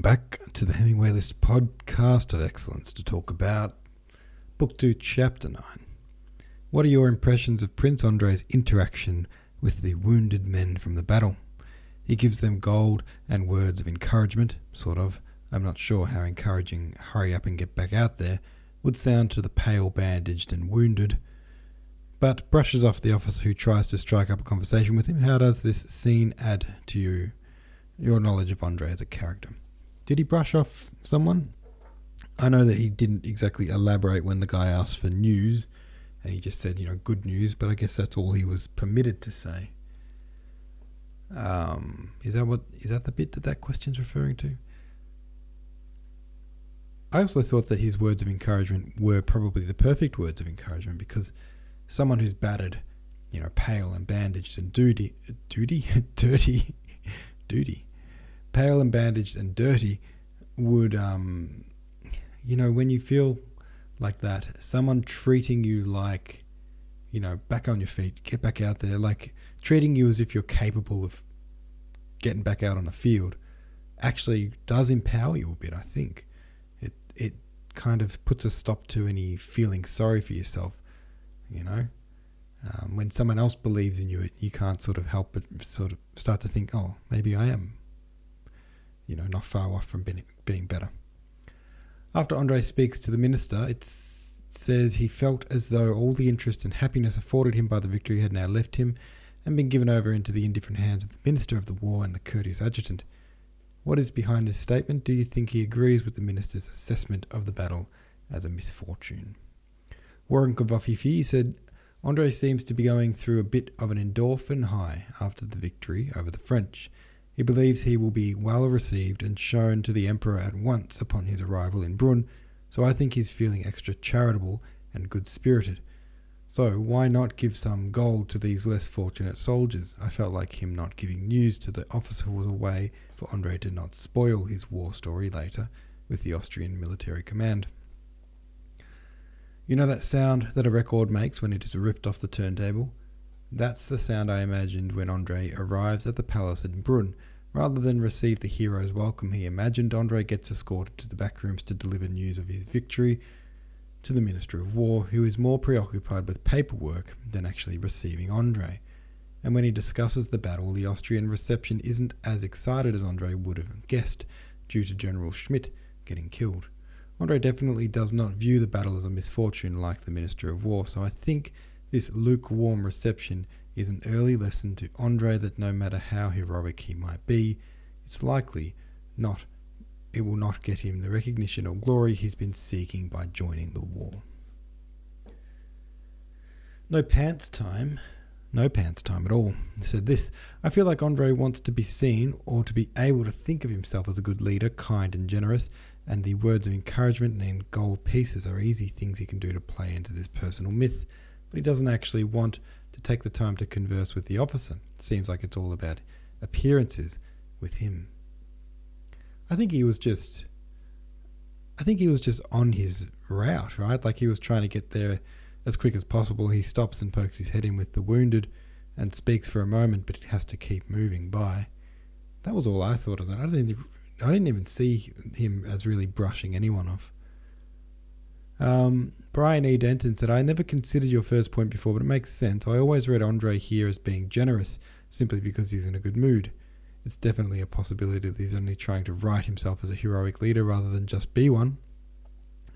Back to the Hemingway List podcast of excellence to talk about Book 2, Chapter 9. What are your impressions of Prince Andrei's interaction with the wounded men from the battle? He gives them gold and words of encouragement, sort of. I'm not sure how encouraging hurry up and get back out there would sound to the pale, bandaged, and wounded, but brushes off the officer who tries to strike up a conversation with him. How does this scene add to you, your knowledge of Andre as a character? Did he brush off someone? I know that he didn't exactly elaborate when the guy asked for news, and he just said, you know, good news, but I guess that's all he was permitted to say. Um, is that what is that the bit that that question's referring to? I also thought that his words of encouragement were probably the perfect words of encouragement because someone who's battered, you know, pale and bandaged and duty, duty, dirty, duty, pale and bandaged and dirty would, um, you know, when you feel like that, someone treating you like, you know, back on your feet, get back out there, like treating you as if you're capable of getting back out on the field, actually does empower you a bit. I think it it kind of puts a stop to any feeling sorry for yourself. You know, um, when someone else believes in you, you can't sort of help but sort of start to think, oh, maybe I am you know, not far off from being, being better. After Andre speaks to the minister, it says he felt as though all the interest and happiness afforded him by the victory had now left him and been given over into the indifferent hands of the minister of the war and the courteous adjutant. What is behind this statement? Do you think he agrees with the minister's assessment of the battle as a misfortune? Warren Kavafifi said, Andre seems to be going through a bit of an endorphin high after the victory over the French. He believes he will be well received and shown to the Emperor at once upon his arrival in Brunn, so I think he's feeling extra charitable and good spirited. So why not give some gold to these less fortunate soldiers? I felt like him not giving news to the officer was a way for Andre to not spoil his war story later with the Austrian military command. You know that sound that a record makes when it is ripped off the turntable? That's the sound I imagined when Andre arrives at the palace in Brunn Rather than receive the hero's welcome he imagined, Andre gets escorted to the back rooms to deliver news of his victory to the Minister of War, who is more preoccupied with paperwork than actually receiving Andre. And when he discusses the battle, the Austrian reception isn't as excited as Andre would have guessed, due to General Schmidt getting killed. Andre definitely does not view the battle as a misfortune like the Minister of War, so I think this lukewarm reception is an early lesson to Andre that no matter how heroic he might be, it's likely not it will not get him the recognition or glory he's been seeking by joining the war. No pants time. No pants time at all. Said this I feel like Andre wants to be seen or to be able to think of himself as a good leader, kind and generous, and the words of encouragement and gold pieces are easy things he can do to play into this personal myth, but he doesn't actually want to take the time to converse with the officer. It seems like it's all about appearances with him. I think he was just I think he was just on his route, right? Like he was trying to get there as quick as possible. He stops and pokes his head in with the wounded and speaks for a moment, but he has to keep moving by. That was all I thought of that. I didn't I didn't even see him as really brushing anyone off. Um, Brian E. Denton said, I never considered your first point before, but it makes sense. I always read Andre here as being generous, simply because he's in a good mood. It's definitely a possibility that he's only trying to write himself as a heroic leader rather than just be one.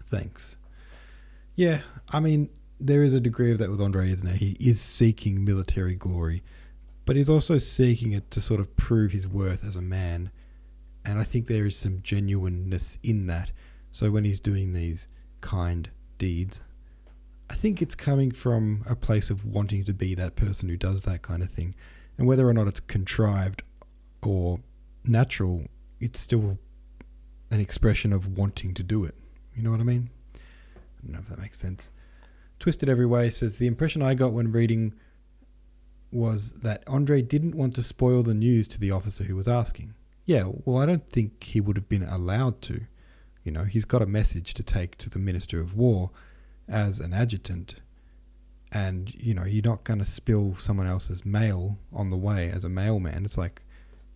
Thanks. Yeah, I mean, there is a degree of that with Andre, isn't there? He is seeking military glory, but he's also seeking it to sort of prove his worth as a man. And I think there is some genuineness in that. So when he's doing these kind deeds. I think it's coming from a place of wanting to be that person who does that kind of thing. And whether or not it's contrived or natural, it's still an expression of wanting to do it. You know what I mean? I don't know if that makes sense. Twisted Every Way says the impression I got when reading was that Andre didn't want to spoil the news to the officer who was asking. Yeah, well, I don't think he would have been allowed to. You know, he's got a message to take to the Minister of War as an adjutant. And, you know, you're not going to spill someone else's mail on the way as a mailman. It's like,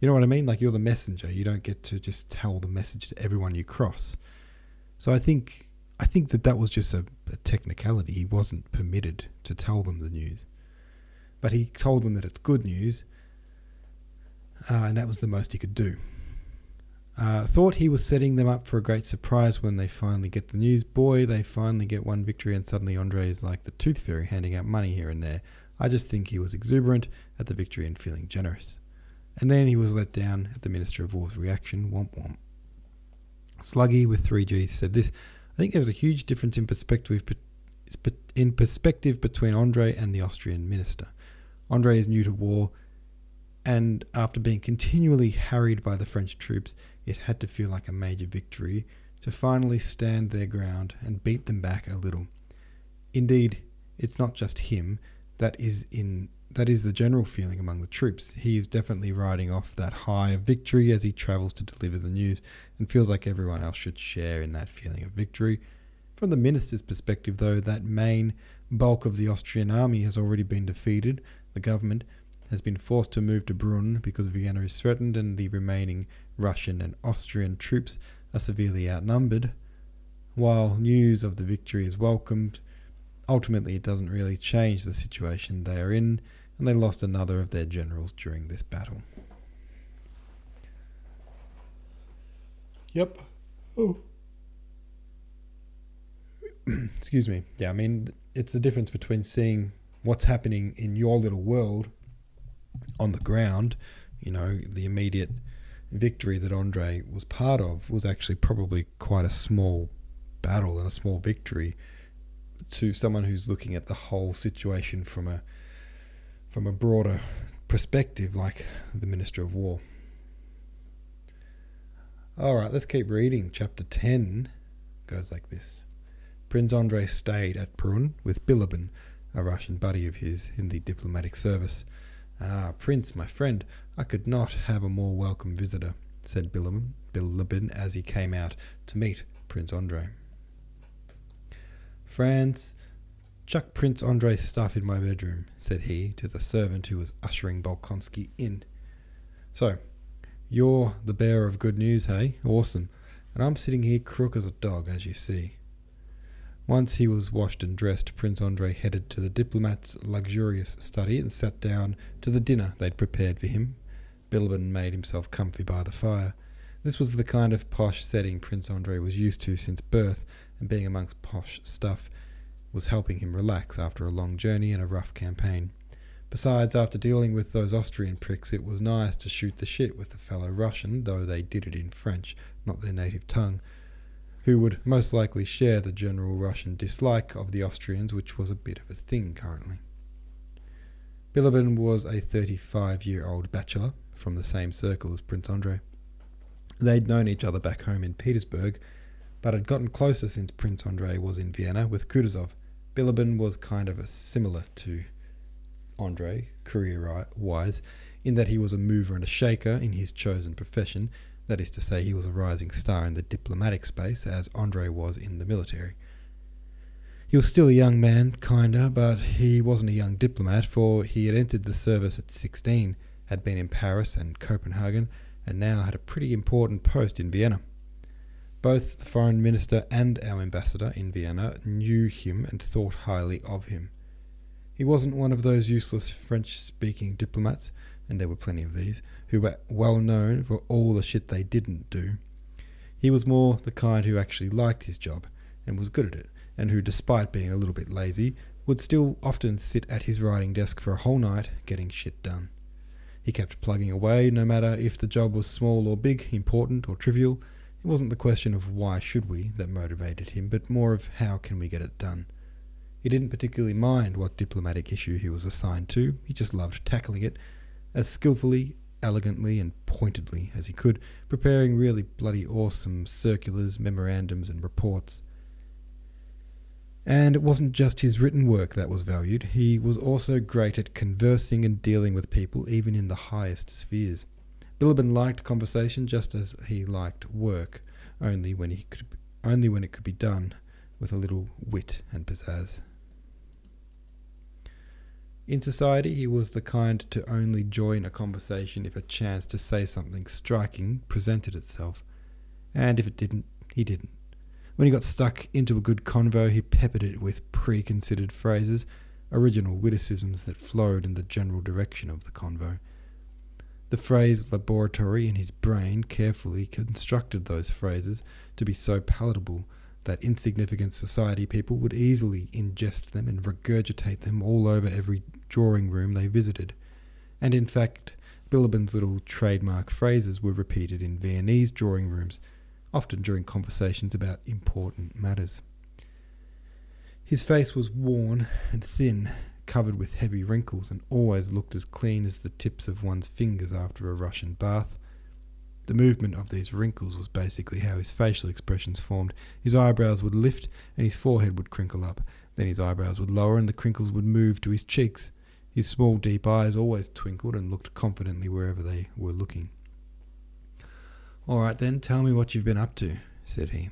You know what I mean? Like you're the messenger. You don't get to just tell the message to everyone you cross. So I think I think that that was just a, a technicality. He wasn't permitted to tell them the news, but he told them that it's good news, uh, and that was the most he could do. Uh, thought he was setting them up for a great surprise when they finally get the news. Boy, they finally get one victory, and suddenly Andre is like the tooth fairy handing out money here and there. I just think he was exuberant at the victory and feeling generous. And then he was let down at the Minister of War's reaction. Womp womp. Sluggy with 3Gs said this I think there was a huge difference in perspective, in perspective between Andre and the Austrian minister. Andre is new to war, and after being continually harried by the French troops, it had to feel like a major victory to finally stand their ground and beat them back a little. Indeed, it's not just him that is in that is the general feeling among the troops. He is definitely riding off that high of victory as he travels to deliver the news and feels like everyone else should share in that feeling of victory. From the minister's perspective, though, that main bulk of the Austrian army has already been defeated. The government has been forced to move to Brunn because Vienna is threatened and the remaining Russian and Austrian troops are severely outnumbered. While news of the victory is welcomed, ultimately it doesn't really change the situation they are in, and they lost another of their generals during this battle. Yep. Oh. Excuse me. Yeah, I mean, it's the difference between seeing what's happening in your little world on the ground, you know, the immediate victory that Andre was part of was actually probably quite a small battle and a small victory to someone who's looking at the whole situation from a from a broader perspective like the Minister of War. All right, let's keep reading. Chapter 10 goes like this. Prince Andrei stayed at Brunn with Bilibin, a Russian buddy of his in the diplomatic service. Ah, Prince, my friend, I could not have a more welcome visitor, said Bilibin, Bilibin as he came out to meet Prince Andrei. Franz, chuck Prince Andrei's stuff in my bedroom, said he to the servant who was ushering Bolkonsky in. So, you're the bearer of good news, hey? Awesome. And I'm sitting here crook as a dog, as you see. Once he was washed and dressed, Prince Andrei headed to the diplomat's luxurious study and sat down to the dinner they'd prepared for him. Bilibin made himself comfy by the fire. This was the kind of posh setting Prince Andrei was used to since birth, and being amongst posh stuff was helping him relax after a long journey and a rough campaign. Besides, after dealing with those Austrian pricks, it was nice to shoot the shit with a fellow Russian, though they did it in French, not their native tongue who would most likely share the general Russian dislike of the Austrians, which was a bit of a thing currently. Bilibin was a 35 year old bachelor from the same circle as Prince Andrei. They'd known each other back home in Petersburg, but had gotten closer since Prince Andrei was in Vienna with Kutuzov. Bilibin was kind of a similar to Andrei, career wise, in that he was a mover and a shaker in his chosen profession, that is to say, he was a rising star in the diplomatic space, as Andre was in the military. He was still a young man, kinda, but he wasn't a young diplomat, for he had entered the service at 16, had been in Paris and Copenhagen, and now had a pretty important post in Vienna. Both the foreign minister and our ambassador in Vienna knew him and thought highly of him. He wasn't one of those useless French speaking diplomats, and there were plenty of these, who were well known for all the shit they didn't do. He was more the kind who actually liked his job and was good at it, and who, despite being a little bit lazy, would still often sit at his writing desk for a whole night getting shit done. He kept plugging away, no matter if the job was small or big, important or trivial. It wasn't the question of why should we that motivated him, but more of how can we get it done. He didn't particularly mind what diplomatic issue he was assigned to, he just loved tackling it as skillfully elegantly and pointedly as he could, preparing really bloody awesome circulars, memorandums, and reports. And it wasn't just his written work that was valued, he was also great at conversing and dealing with people, even in the highest spheres. Bilibin liked conversation just as he liked work, only when he could, only when it could be done with a little wit and pizzazz. In society, he was the kind to only join a conversation if a chance to say something striking presented itself. And if it didn't, he didn't. When he got stuck into a good convo, he peppered it with preconsidered phrases, original witticisms that flowed in the general direction of the convo. The phrase laboratory in his brain carefully constructed those phrases to be so palatable that insignificant society people would easily ingest them and regurgitate them all over every drawing room they visited. And in fact, Bilibin's little trademark phrases were repeated in Viennese drawing rooms, often during conversations about important matters. His face was worn and thin, covered with heavy wrinkles, and always looked as clean as the tips of one's fingers after a Russian bath. The movement of these wrinkles was basically how his facial expressions formed. His eyebrows would lift and his forehead would crinkle up. Then his eyebrows would lower and the crinkles would move to his cheeks. His small, deep eyes always twinkled and looked confidently wherever they were looking. All right, then, tell me what you've been up to, said he.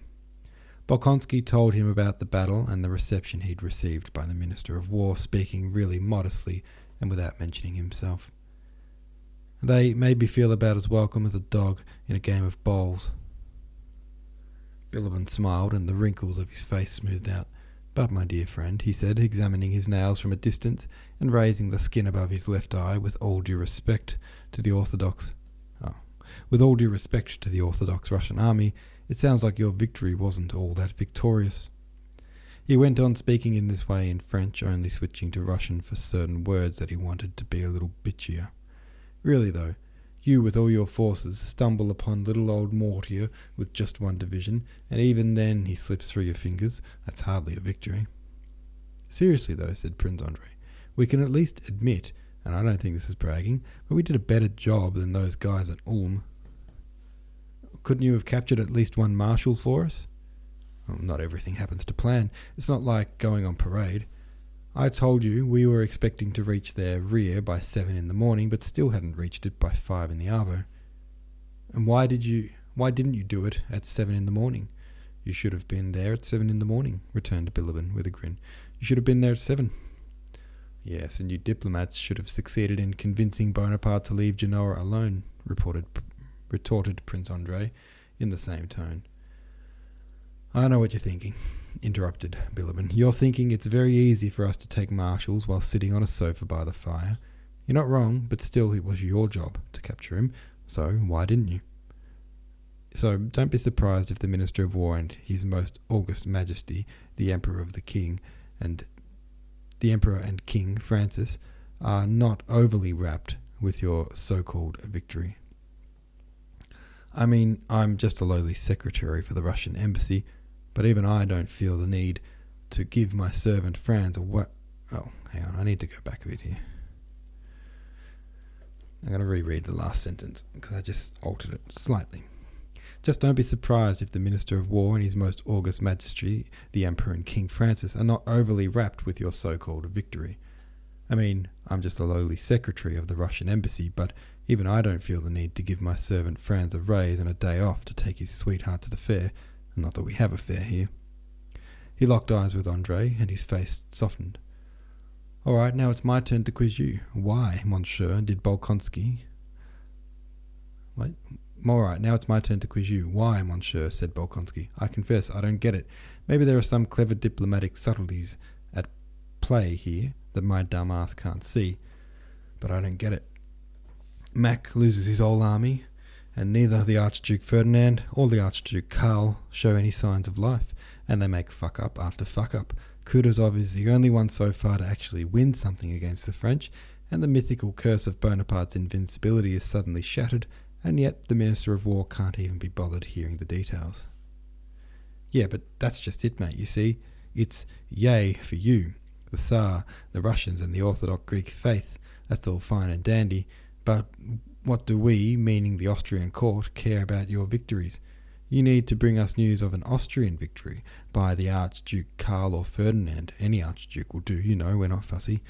Bolkonsky told him about the battle and the reception he'd received by the Minister of War, speaking really modestly and without mentioning himself. They made me feel about as welcome as a dog in a game of bowls. Bilibin smiled, and the wrinkles of his face smoothed out. But, my dear friend, he said, examining his nails from a distance and raising the skin above his left eye with all due respect to the Orthodox. Oh, with all due respect to the Orthodox Russian army, it sounds like your victory wasn't all that victorious. He went on speaking in this way in French, only switching to Russian for certain words that he wanted to be a little bitchier. Really, though, you with all your forces stumble upon little old Mortier with just one division, and even then he slips through your fingers. That's hardly a victory. Seriously, though, said Prince Andrei, we can at least admit, and I don't think this is bragging, but we did a better job than those guys at Ulm. Couldn't you have captured at least one marshal for us? Well, not everything happens to plan. It's not like going on parade. I told you we were expecting to reach their rear by seven in the morning, but still hadn't reached it by five in the arvo. And why did you? Why didn't you do it at seven in the morning? You should have been there at seven in the morning," returned Bilibin with a grin. "You should have been there at seven. Yes, and you diplomats should have succeeded in convincing Bonaparte to leave Genoa alone," reported, retorted Prince Andrei in the same tone. I know what you're thinking interrupted Bilibin. You're thinking it's very easy for us to take marshals while sitting on a sofa by the fire. You're not wrong, but still it was your job to capture him, so why didn't you? So don't be surprised if the Minister of War and His Most August Majesty, the Emperor of the King, and the Emperor and King Francis are not overly rapt with your so-called victory. I mean, I'm just a lowly secretary for the Russian embassy, but even I don't feel the need to give my servant Franz a what. Oh, hang on, I need to go back a bit here. I'm going to reread the last sentence because I just altered it slightly. Just don't be surprised if the Minister of War and His Most August Majesty, the Emperor and King Francis, are not overly rapt with your so called victory. I mean, I'm just a lowly secretary of the Russian embassy, but even I don't feel the need to give my servant Franz a raise and a day off to take his sweetheart to the fair not that we have a fair here. He locked eyes with Andre, and his face softened. All right, now it's my turn to quiz you. Why, monsieur, did Bolkonsky... Wait, all right, now it's my turn to quiz you. Why, monsieur, said Bolkonsky. I confess, I don't get it. Maybe there are some clever diplomatic subtleties at play here that my dumb ass can't see, but I don't get it. Mack loses his whole army, and neither the Archduke Ferdinand or the Archduke Karl show any signs of life, and they make fuck up after fuck up. Kutuzov is the only one so far to actually win something against the French, and the mythical curse of Bonaparte's invincibility is suddenly shattered, and yet the Minister of War can't even be bothered hearing the details. Yeah, but that's just it, mate, you see. It's yay for you, the Tsar, the Russians, and the Orthodox Greek faith. That's all fine and dandy, but what do we, meaning the Austrian court, care about your victories? You need to bring us news of an Austrian victory by the Archduke Karl or Ferdinand. Any Archduke will do, you know, we're not fussy.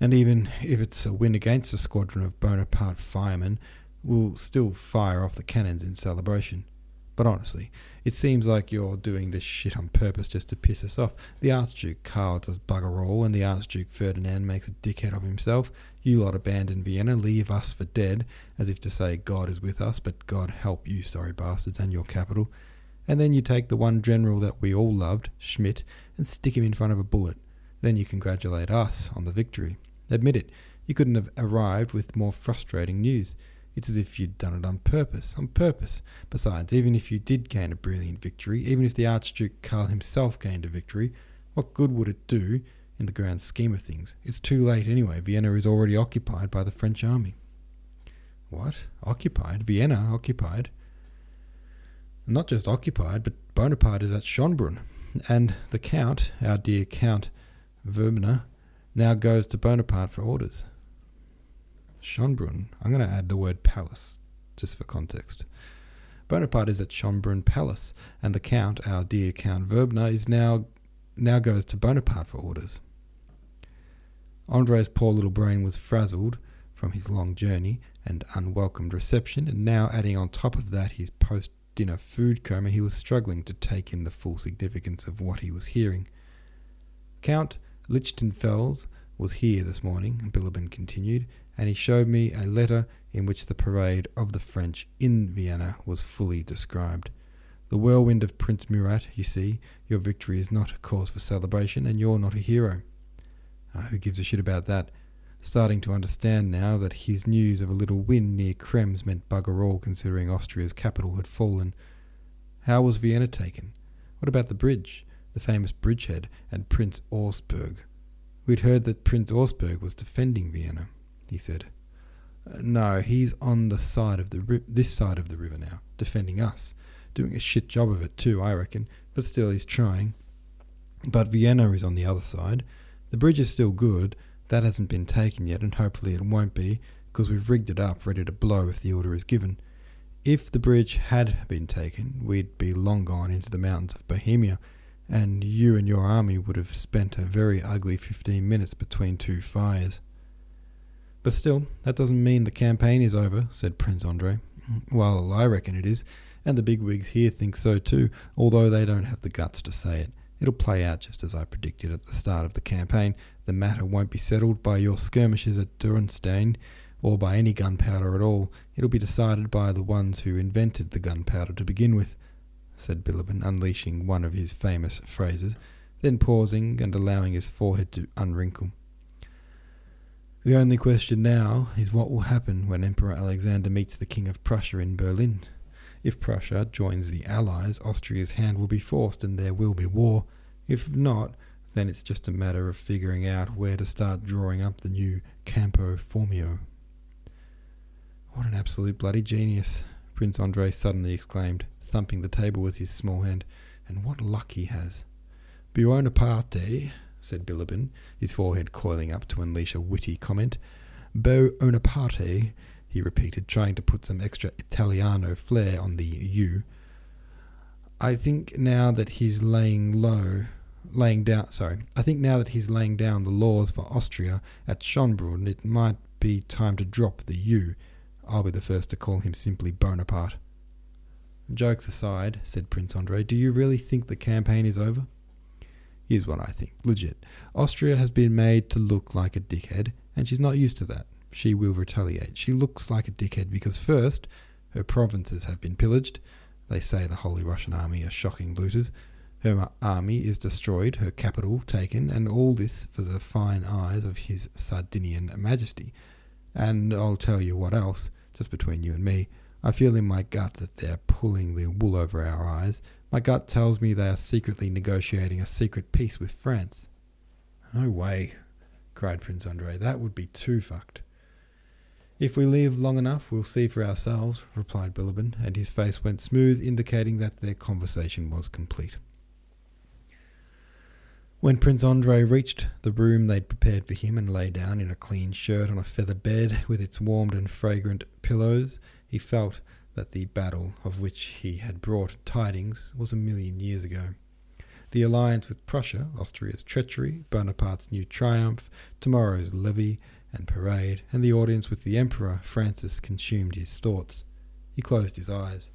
And even if it's a win against a squadron of Bonaparte firemen, we'll still fire off the cannons in celebration. But honestly, it seems like you're doing this shit on purpose just to piss us off. The Archduke Karl does bugger all, and the Archduke Ferdinand makes a dickhead of himself. You lot abandon Vienna, leave us for dead, as if to say God is with us, but God help you, sorry bastards, and your capital. And then you take the one general that we all loved, Schmidt, and stick him in front of a bullet. Then you congratulate us on the victory. Admit it, you couldn't have arrived with more frustrating news. It's as if you'd done it on purpose, on purpose. Besides, even if you did gain a brilliant victory, even if the Archduke Karl himself gained a victory, what good would it do in the grand scheme of things? It's too late anyway. Vienna is already occupied by the French army. What? Occupied? Vienna occupied? Not just occupied, but Bonaparte is at Schönbrunn. And the Count, our dear Count Wrobner, now goes to Bonaparte for orders. Schönbrunn. I'm going to add the word palace, just for context. Bonaparte is at Schönbrunn Palace, and the Count, our dear Count Wrobner, is now now goes to Bonaparte for orders. Andre's poor little brain was frazzled from his long journey and unwelcomed reception, and now adding on top of that his post dinner food coma, he was struggling to take in the full significance of what he was hearing. Count Lichtenfels was here this morning, Bilibin continued, and he showed me a letter in which the parade of the French in Vienna was fully described. The whirlwind of Prince Murat, you see, your victory is not a cause for celebration, and you're not a hero. Uh, who gives a shit about that? Starting to understand now that his news of a little win near Krems meant bugger all considering Austria's capital had fallen. How was Vienna taken? What about the bridge, the famous bridgehead, and Prince Auersperg? We'd heard that Prince Auersperg was defending Vienna he said. Uh, no, he's on the side of the ri- this side of the river now, defending us. Doing a shit job of it too, I reckon, but still he's trying. But Vienna is on the other side. The bridge is still good. That hasn't been taken yet, and hopefully it won't be, because we've rigged it up ready to blow if the order is given. If the bridge had been taken, we'd be long gone into the mountains of Bohemia, and you and your army would have spent a very ugly fifteen minutes between two fires. But still, that doesn't mean the campaign is over, said Prince Andrei. Well, I reckon it is, and the bigwigs here think so too, although they don't have the guts to say it. It'll play out just as I predicted at the start of the campaign. The matter won't be settled by your skirmishes at Dürnstein, or by any gunpowder at all. It'll be decided by the ones who invented the gunpowder to begin with, said Bilibin, unleashing one of his famous phrases, then pausing and allowing his forehead to unwrinkle. The only question now is what will happen when Emperor Alexander meets the King of Prussia in Berlin. If Prussia joins the Allies, Austria's hand will be forced and there will be war. If not, then it's just a matter of figuring out where to start drawing up the new Campo Formio. What an absolute bloody genius, Prince Andrei suddenly exclaimed, thumping the table with his small hand. And what luck he has. Buonaparte, said Bilibin, his forehead coiling up to unleash a witty comment. Buonaparte, he repeated, trying to put some extra Italiano flair on the U. I think now that he's laying low, laying down, sorry, I think now that he's laying down the laws for Austria at Schönbrunn, it might be time to drop the U. I'll be the first to call him simply Bonaparte. Jokes aside, said Prince Andrei, do you really think the campaign is over? Here's what I think legit. Austria has been made to look like a dickhead, and she's not used to that. She will retaliate. She looks like a dickhead because, first, her provinces have been pillaged. They say the Holy Russian Army are shocking looters. Her army is destroyed, her capital taken, and all this for the fine eyes of His Sardinian Majesty. And I'll tell you what else, just between you and me. I feel in my gut that they're pulling the wool over our eyes my gut tells me they are secretly negotiating a secret peace with France. No way, cried Prince Andrei. That would be too fucked. If we live long enough, we'll see for ourselves, replied Bilibin, and his face went smooth, indicating that their conversation was complete. When Prince Andrei reached the room they'd prepared for him and lay down in a clean shirt on a feather bed with its warmed and fragrant pillows, he felt that the battle of which he had brought tidings was a million years ago. The alliance with Prussia, Austria's treachery, Bonaparte's new triumph, tomorrow's levee and parade, and the audience with the Emperor, Francis consumed his thoughts. He closed his eyes.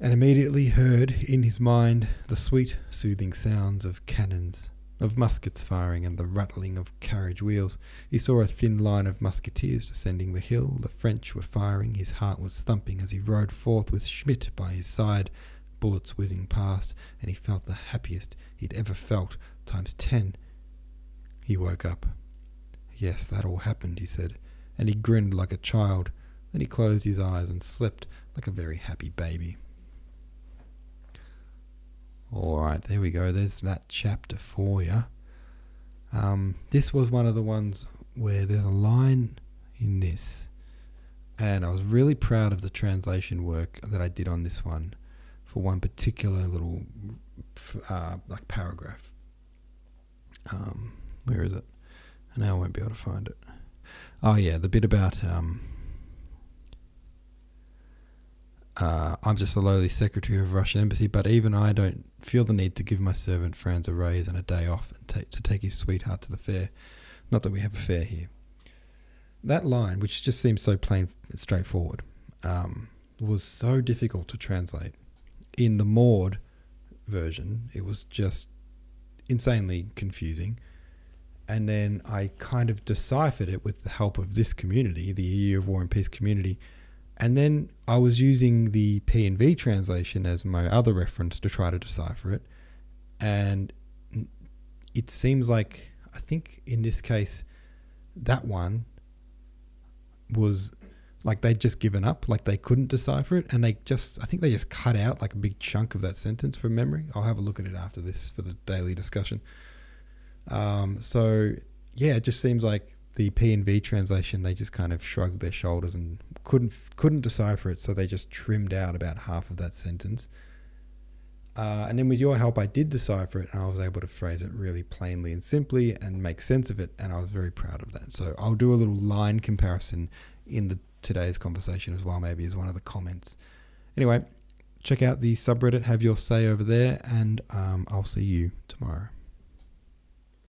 and immediately heard in his mind the sweet, soothing sounds of cannons, of muskets firing, and the rattling of carriage wheels. He saw a thin line of musketeers descending the hill. The French were firing. His heart was thumping as he rode forth with Schmidt by his side, bullets whizzing past, and he felt the happiest he'd ever felt, times ten. He woke up. Yes, that all happened, he said, and he grinned like a child. Then he closed his eyes and slept like a very happy baby. All right, there we go. There's that chapter for you. Um, this was one of the ones where there's a line in this, and I was really proud of the translation work that I did on this one for one particular little uh, like paragraph. Um, where is it? Now I won't be able to find it. Oh yeah, the bit about um, uh, I'm just a lowly secretary of Russian embassy, but even I don't feel the need to give my servant Franz a raise and a day off and take, to take his sweetheart to the fair. Not that we have a fair here. That line, which just seems so plain and straightforward, um, was so difficult to translate. In the Maude version, it was just insanely confusing. And then I kind of deciphered it with the help of this community, the EU of War and Peace community, and then I was using the P&V translation as my other reference to try to decipher it. And it seems like, I think in this case, that one was like they'd just given up, like they couldn't decipher it. And they just, I think they just cut out like a big chunk of that sentence from memory. I'll have a look at it after this for the daily discussion. Um, so, yeah, it just seems like the P&V translation, they just kind of shrugged their shoulders and couldn't couldn't decipher it, so they just trimmed out about half of that sentence. Uh, and then with your help, I did decipher it, and I was able to phrase it really plainly and simply and make sense of it, and I was very proud of that. So I'll do a little line comparison in the today's conversation as well, maybe as one of the comments. Anyway, check out the subreddit, have your say over there, and um, I'll see you tomorrow.